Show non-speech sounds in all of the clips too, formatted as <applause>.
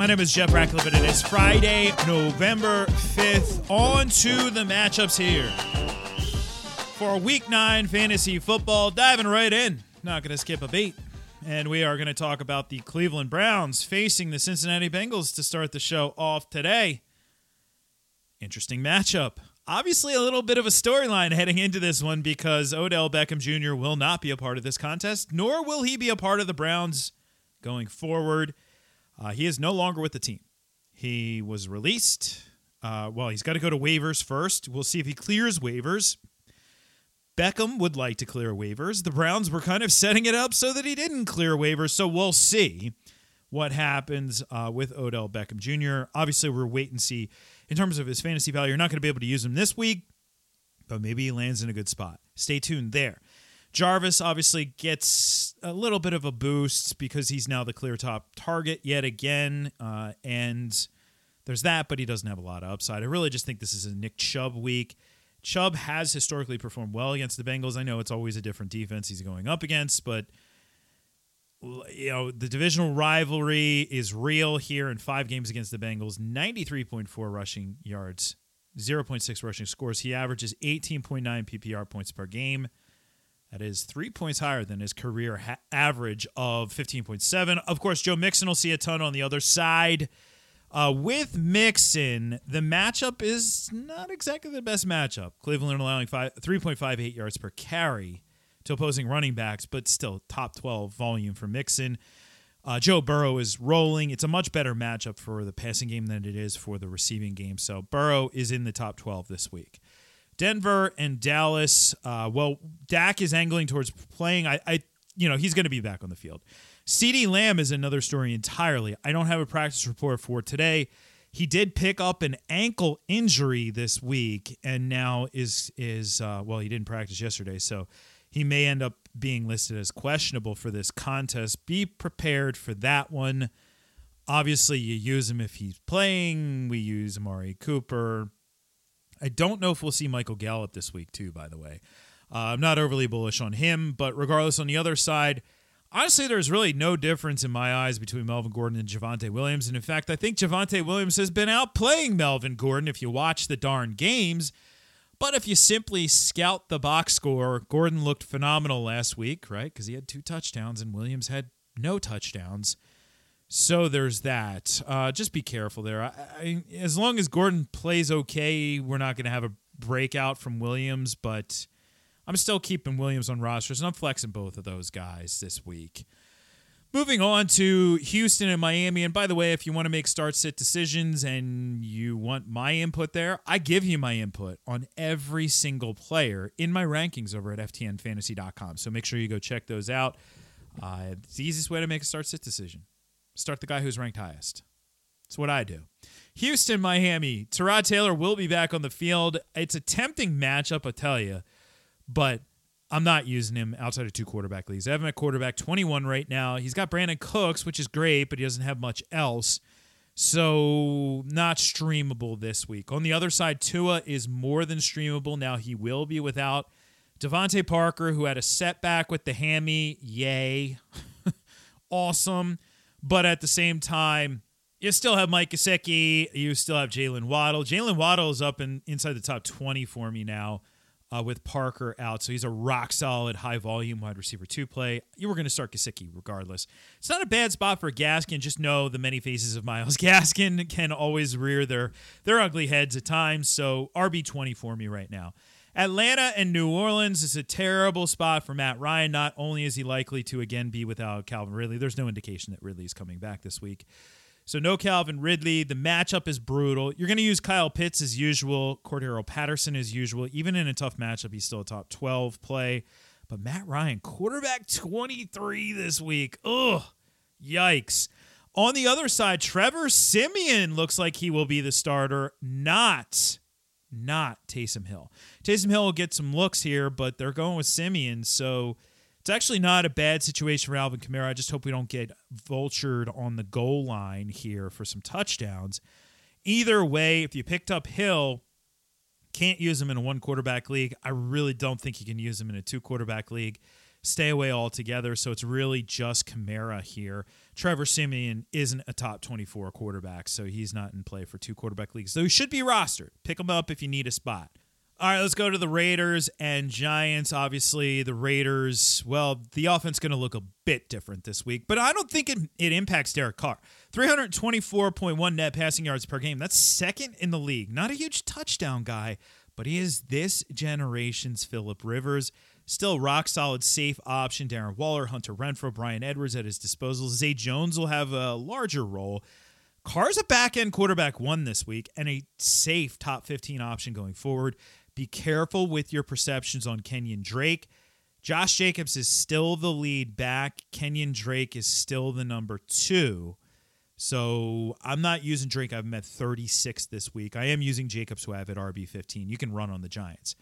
My name is Jeff Ratcliffe, and it is Friday, November 5th. On to the matchups here for week nine fantasy football. Diving right in. Not going to skip a beat. And we are going to talk about the Cleveland Browns facing the Cincinnati Bengals to start the show off today. Interesting matchup. Obviously, a little bit of a storyline heading into this one because Odell Beckham Jr. will not be a part of this contest, nor will he be a part of the Browns going forward. Uh, he is no longer with the team. He was released. Uh, well, he's got to go to waivers first. We'll see if he clears waivers. Beckham would like to clear waivers. The Browns were kind of setting it up so that he didn't clear waivers. So we'll see what happens uh, with Odell Beckham Jr. Obviously, we're wait and see in terms of his fantasy value. You're not going to be able to use him this week, but maybe he lands in a good spot. Stay tuned there. Jarvis obviously gets a little bit of a boost because he's now the clear top target yet again. Uh, and there's that, but he doesn't have a lot of upside. I really just think this is a Nick Chubb week. Chubb has historically performed well against the Bengals. I know it's always a different defense he's going up against, but you know the divisional rivalry is real here in five games against the Bengals. 93.4 rushing yards, 0.6 rushing scores. He averages 18.9 PPR points per game. That is three points higher than his career ha- average of 15.7. Of course, Joe Mixon will see a ton on the other side. Uh, with Mixon, the matchup is not exactly the best matchup. Cleveland allowing five, 3.58 yards per carry to opposing running backs, but still top 12 volume for Mixon. Uh, Joe Burrow is rolling. It's a much better matchup for the passing game than it is for the receiving game. So Burrow is in the top 12 this week. Denver and Dallas. Uh, well, Dak is angling towards playing. I, I you know, he's going to be back on the field. CeeDee Lamb is another story entirely. I don't have a practice report for today. He did pick up an ankle injury this week, and now is is uh, well. He didn't practice yesterday, so he may end up being listed as questionable for this contest. Be prepared for that one. Obviously, you use him if he's playing. We use Amari Cooper. I don't know if we'll see Michael Gallup this week, too, by the way. Uh, I'm not overly bullish on him, but regardless, on the other side, honestly, there's really no difference in my eyes between Melvin Gordon and Javonte Williams. And in fact, I think Javonte Williams has been outplaying Melvin Gordon if you watch the darn games. But if you simply scout the box score, Gordon looked phenomenal last week, right? Because he had two touchdowns and Williams had no touchdowns. So there's that. Uh, just be careful there. I, I, as long as Gordon plays okay, we're not going to have a breakout from Williams, but I'm still keeping Williams on rosters and I'm flexing both of those guys this week. Moving on to Houston and Miami. And by the way, if you want to make start sit decisions and you want my input there, I give you my input on every single player in my rankings over at FTNFantasy.com. So make sure you go check those out. Uh, it's the easiest way to make a start sit decision. Start the guy who's ranked highest. That's what I do. Houston, Miami. Tyrod Taylor will be back on the field. It's a tempting matchup, I tell you, but I'm not using him outside of two quarterback leagues. I have him at quarterback 21 right now. He's got Brandin Cooks, which is great, but he doesn't have much else. So, not streamable this week. On the other side, Tua is more than streamable. Now, he will be without DeVante Parker, who had a setback with the hammy. Yay. <laughs> awesome. But at the same time, you still have Mike Gesicki. You still have Jaylen Waddle. Jaylen Waddle is up in, inside the top 20 for me now uh, with Parker out. So he's a rock solid, high volume wide receiver two play. You were going to start Gesicki regardless. It's not a bad spot for Gaskin. Just know the many faces of Myles <laughs> Gaskin can always rear their, their ugly heads at times. So RB20 for me right now. Atlanta and New Orleans is a terrible spot for Matt Ryan. Not only is he likely to again be without Calvin Ridley, there's no indication that Ridley is coming back this week. So no Calvin Ridley. The matchup is brutal. You're going to use Kyle Pitts as usual, Cordarrelle Patterson as usual. Even in a tough matchup, he's still a top 12 play. But Matt Ryan, quarterback 23 this week. Ugh, yikes. On the other side, Trevor Siemian looks like he will be the starter, not not Taysom Hill. Taysom Hill will get some looks here, but they're going with Siemian, so it's actually not a bad situation for Alvin Kamara. I just hope we don't get vultured on the goal line here for some touchdowns. Either way, if you picked up Hill, can't use him in a one quarterback league. I really don't think you can use him in a two quarterback league. Stay away altogether. So it's really just Kamara here. Trevor Siemian isn't a top 24 quarterback, so he's not in play for two quarterback leagues. So he should be rostered. Pick him up if you need a spot. All right, let's go to the Raiders and Giants. Obviously, the Raiders, well, the offense going to look a bit different this week, but I don't think it, it impacts Derek Carr. 324.1 net passing yards per game. That's second in the league. Not a huge touchdown guy, but he is this generation's Philip Rivers. Still rock solid, safe option. Darren Waller, Hunter Renfrow, Bryan Edwards at his disposal. Zay Jones will have a larger role. Carr's a back end quarterback one this week and a safe top 15 option going forward. Be careful with your perceptions on Kenyan Drake. Josh Jacobs is still the lead back. Kenyan Drake is still the number two. So I'm not using Drake. I've met 36 this week. I am using Jacobs, who I have at RB15. You can run on the Giants.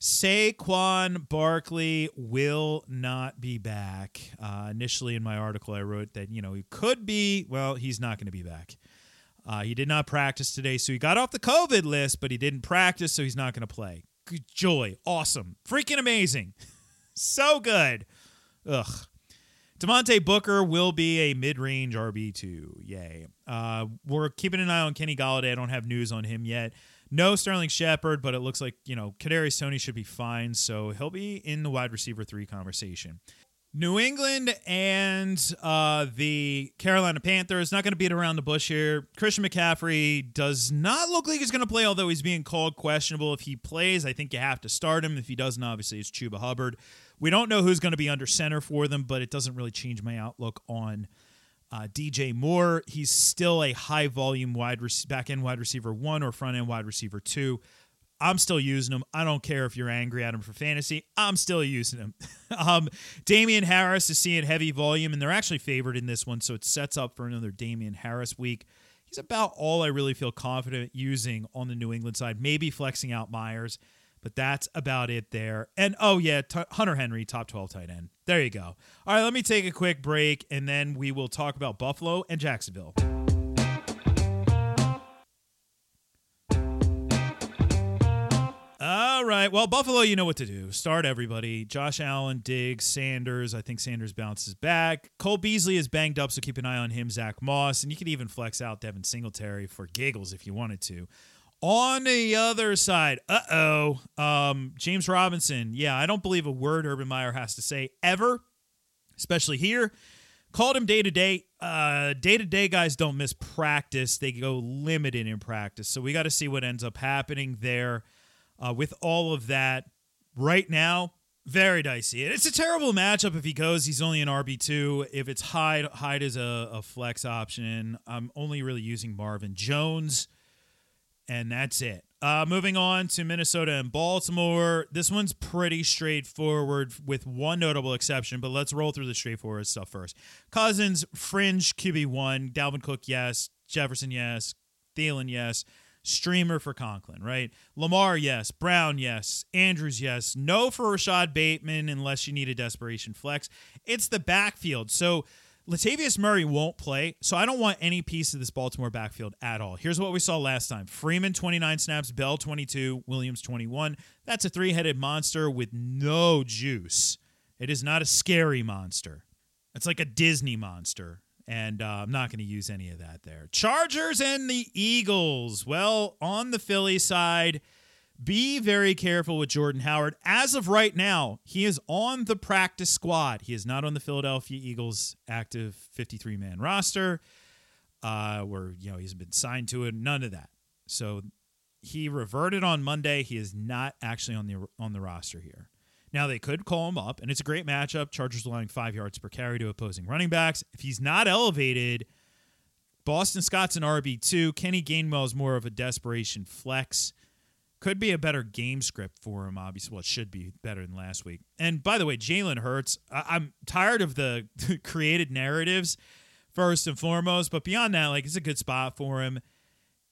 Saquon Barkley will not be back. Uh, initially, in my article, I wrote that you know he could be. Well, he's not going to be back. Uh, he did not practice today, so he got off the COVID list, but he didn't practice, so he's not going to play. Good joy, awesome, freaking amazing, <laughs> so good. Ugh. Devontae Booker will be a mid-range RB two. Yay. Uh, we're keeping an eye on Kenny Golladay. I don't have news on him yet. No Sterling Shepard, but it looks like you know Kadarius Toney should be fine, so he'll be in the wide receiver three conversation. New England and uh, the Carolina Panthers not going to beat around the bush here. Christian McCaffrey does not look like he's going to play, although he's being called questionable. If he plays, I think you have to start him. If he doesn't, obviously it's Chuba Hubbard. We don't know who's going to be under center for them, but it doesn't really change my outlook on uh, DJ Moore. He's still a high volume wide back end wide receiver one or front end wide receiver two. I'm still using him. I don't care if you're angry at him for fantasy. I'm still using him. <laughs> um, Damien Harris is seeing heavy volume, and they're actually favored in this one, so it sets up for another Damien Harris week. He's about all I really feel confident using on the New England side. Maybe flexing out Meyers, but that's about it there. And oh yeah, t- Hunter Henry, top 12 tight end. There you go. All right, let me take a quick break, and then we will talk about Buffalo and Jacksonville. All right. Well, Buffalo, you know what to do. Start everybody. Josh Allen, Diggs, Sanders. I think Sanders bounces back. Cole Beasley is banged up, so keep an eye on him. Zach Moss. And you could even flex out Devin Singletary for giggles if you wanted to. On the other side, uh oh, um, James Robinson. Yeah, I don't believe a word Urban Meyer has to say ever, especially here. Called him day to day. Uh day to day guys don't miss practice; they go limited in practice. So we got to see what ends up happening there. Uh, with all of that, right now, very dicey. It's a terrible matchup if he goes. He's only an RB two. If it's Hyde, Hyde is a, a flex option. I'm only really using Marvin Jones, and that's it. Uh, moving on to Minnesota and Baltimore. This one's pretty straightforward with one notable exception, but let's roll through the straightforward stuff first. Cousins, fringe QB1. Dalvin Cook, yes. Jefferson, yes. Thielen, yes. Streamer for Conklin, right? Lamar, yes. Brown, yes. Andrews, yes. No for Rashod Bateman unless you need a desperation flex. It's the backfield. So Latavius Murray won't play, so I don't want any piece of this Baltimore backfield at all. Here's what we saw last time Freeman 29 snaps, Bell 22, Williams 21. That's a three headed monster with no juice. It is not a scary monster. It's like a Disney monster. And uh, I'm not going to use any of that there. Chargers and the Eagles. Well, on the Philly side, be very careful with Jordan Howard. As of right now, he is on the practice squad. He is not on the Philadelphia Eagles active 53 man roster, uh, where you know he's been signed to it. None of that. So he reverted on Monday. He is not actually on the on the roster here. Now they could call him up, and it's a great matchup. Chargers allowing five yards per carry to opposing running backs. If he's not elevated, Boston Scott's an RB two. Kenny Gainwell is more of a desperation flex. Could be a better game script for him, obviously. Well, it should be better than last week. And by the way, Jalen Hurts, I- am tired of the <laughs> created narratives, first and foremost. But beyond that, like it's a good spot for him.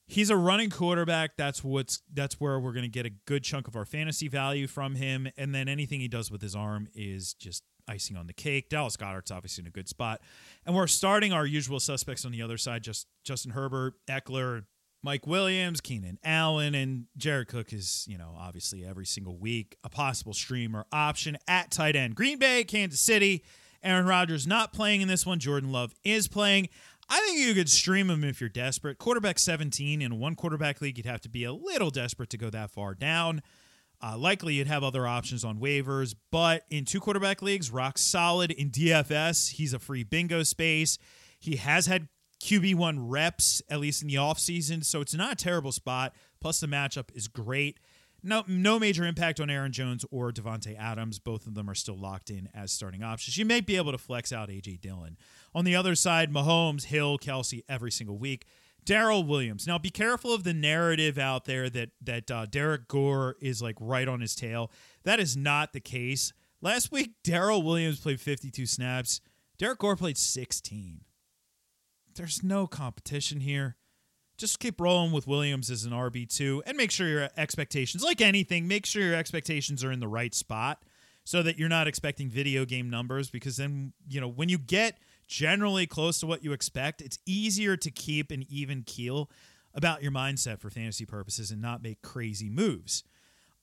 He's a running quarterback. That's what's that's where we're gonna get a good chunk of our fantasy value from him. And then anything he does with his arm is just icing on the cake. Dallas Goedert's obviously in a good spot. And we're starting our usual suspects on the other side, just Justin Herbert, Ekeler, Mike Williams, Keenan Allen, and Jared Cook is, you know, obviously every single week a possible streamer option at tight end. Green Bay, Kansas City. Aaron Rodgers not playing in this one. Jordan Love is playing. I think you could stream him if you're desperate. Quarterback 17 in one quarterback league, you'd have to be a little desperate to go that far down. Uh, likely you'd have other options on waivers, but in two quarterback leagues, rock solid. In DFS, he's a free bingo space. He has had QB1 reps, at least in the offseason, so it's not a terrible spot. Plus, the matchup is great. No, no major impact on Aaron Jones or Davante Adams. Both of them are still locked in as starting options. You may be able to flex out AJ Dillon. On the other side, Mahomes, Hill, Kelce every single week. Darrel Williams. Now, be careful of the narrative out there that that uh, Derrick Gore is like right on his tail. That is not the case. Last week, Darrel Williams played 52 snaps. Derrick Gore played 16. There's no competition here just keep rolling with Williams as an RB2 and make sure your expectations, like anything, make sure your expectations are in the right spot so that you're not expecting video game numbers because then, you know, when you get generally close to what you expect, it's easier to keep an even keel about your mindset for fantasy purposes and not make crazy moves.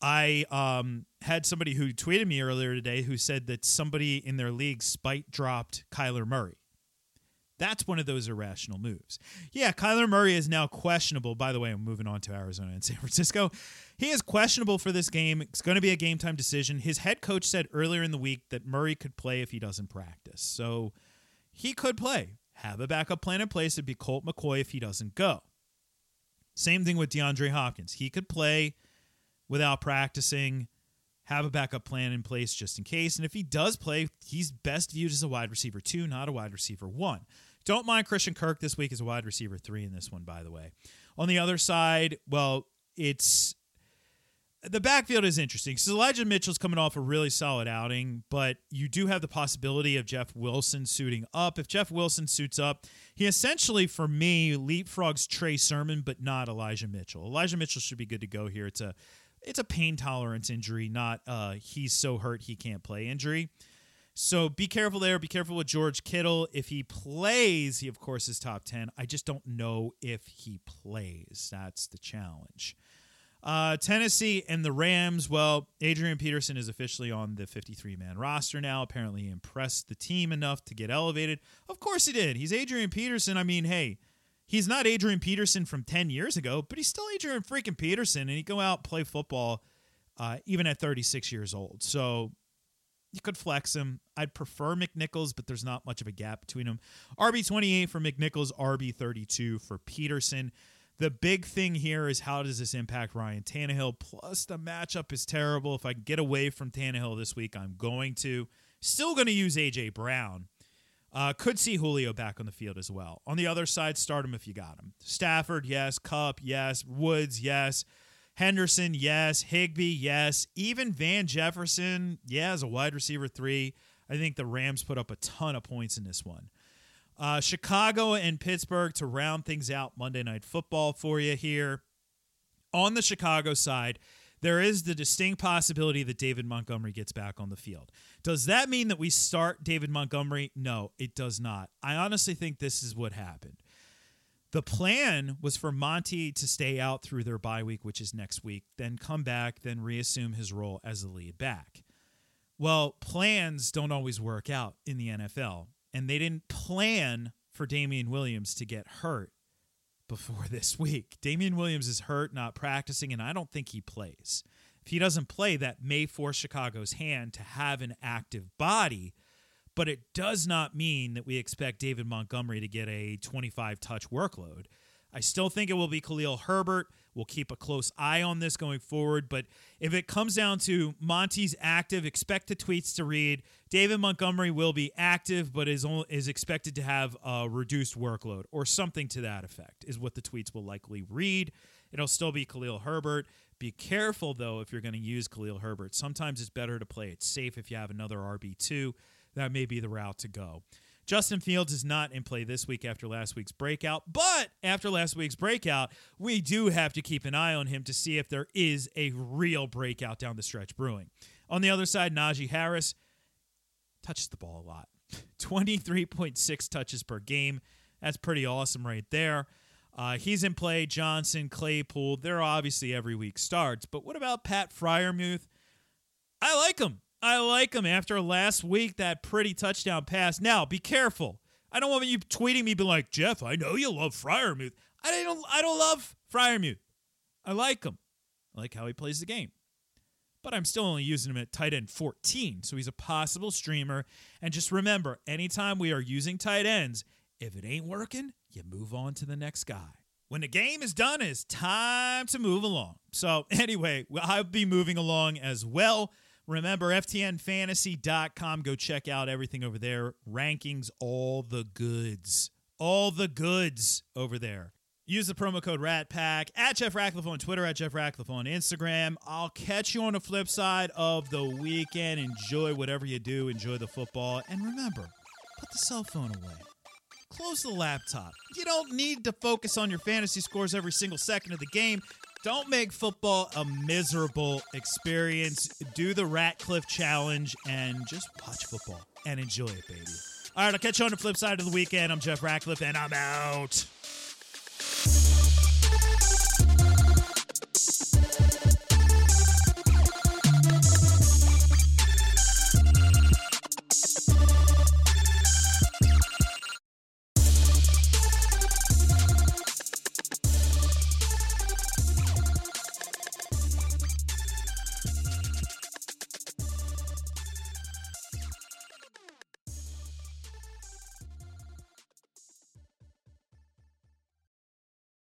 I um, had somebody who tweeted me earlier today who said that somebody in their league spite dropped Kyler Murray. That's one of those irrational moves. Yeah, Kyler Murray is now questionable. By the way, I'm moving on to Arizona and San Francisco. He is questionable for this game. It's going to be a game time decision. His head coach said earlier in the week that Murray could play if he doesn't practice. So he could play. Have a backup plan in place. It'd be Colt McCoy if he doesn't go. Same thing with DeAndre Hopkins. He could play without practicing. Have a backup plan in place just in case. And if he does play, he's best viewed as a wide receiver two, not a wide receiver one. Don't mind Christian Kirk this week as a wide receiver three in this one, by the way. On the other side, well, it's the backfield is interesting. So Elijah Mitchell's coming off a really solid outing, but you do have the possibility of Jeff Wilson suiting up. If Jeff Wilson suits up, he essentially, for me, leapfrogs Trey Sermon, but not Elijah Mitchell. Elijah Mitchell should be good to go here. It's a it's a pain tolerance injury, not uh he's so hurt he can't play injury. So be careful there. Be careful with George Kittle. If he plays, he of course is top 10. I just don't know if he plays. That's the challenge. Uh, Tennessee and the Rams. Well, Adrian Peterson is officially on the 53 man roster now. Apparently, he impressed the team enough to get elevated. Of course, he did. He's Adrian Peterson. I mean, hey, he's not Adrian Peterson from 10 years ago, but he's still Adrian freaking Peterson, and he go out and play football uh, even at 36 years old. So you could flex him. I'd prefer McNichols, but there's not much of a gap between them. RB28 for McNichols, RB32 for Peterson. The big thing here is how does this impact Ryan Tannehill? Plus, the matchup is terrible. If I get away from Tannehill this week, I'm going to. Still going to use A.J. Brown. Uh, could see Julio back on the field as well. On the other side, start him if you got him. Stafford, yes. Kupp, yes. Woods, yes. Henderson, yes. Higbee, yes. Even Van Jefferson, yeah, as a wide receiver three. I think the Rams put up a ton of points in this one. Uh, Chicago and Pittsburgh to round things out Monday Night Football for you here. On the Chicago side, there is the distinct possibility that David Montgomery gets back on the field. Does that mean that we start David Montgomery? No, it does not. I honestly think this is what happened. The plan was for Monty to stay out through their bye week, which is next week, then come back, then reassume his role as the lead back. Well, plans don't always work out in the NFL, and they didn't plan for Damien Williams to get hurt before <laughs> this week. Damien Williams is hurt, not practicing, and I don't think he plays. If he doesn't play, that may force Chicago's hand to have an active body but it does not mean that we expect David Montgomery to get a 25 touch workload. I still think it will be Khalil Herbert. We'll keep a close eye on this going forward. But if it comes down to Monty's active, expect the tweets to read David Montgomery will be active, but is only, is expected to have a reduced workload or something to that effect, is what the tweets will likely read. It'll still be Khalil Herbert. Be careful though if you're going to use Khalil Herbert. Sometimes it's better to play it safe if you have another RB two that may be the route to go. Justin Fields is not in play this week after last week's breakout, but after last week's breakout, we do have to keep an eye on him to see if there is a real breakout down the stretch brewing. On the other side, Najee Harris touches the ball a lot <laughs> 23.6 touches per game. That's pretty awesome right there. Uh, he's in play. Johnson, Claypool, they're obviously every week starts. But what about Pat Freiermuth? I like him. I like him after last week, that pretty touchdown pass. Now, be careful. I don't want you tweeting me, be like, Jeff, I know you love Freiermuth. I don't, I don't love Freiermuth. I like him. I like how he plays the game. But I'm still only using him at tight end 14, so he's a possible streamer. And just remember, anytime we are using tight ends, if it ain't working, you move on to the next guy. When the game is done, it's time to move along. So, <laughs> anyway, I'll be moving along as well. Remember, FTNFantasy.com. Go check out everything over there. Rankings, all the goods. All the goods over there. Use the promo code RATPACK at Jeff Ratcliffe on Twitter, at Jeff Ratcliffe on Instagram. I'll catch you on the flip side of the weekend. Enjoy whatever you do. Enjoy the football. And remember, put the cell phone away. Close the laptop. You don't need to focus on your fantasy scores every single second of the game. Don't make football a miserable experience. Do the Ratcliffe challenge and just watch football and enjoy it, baby. All right, I'll catch you on the flip side of the weekend. I'm Jeff Ratcliffe, and I'm out.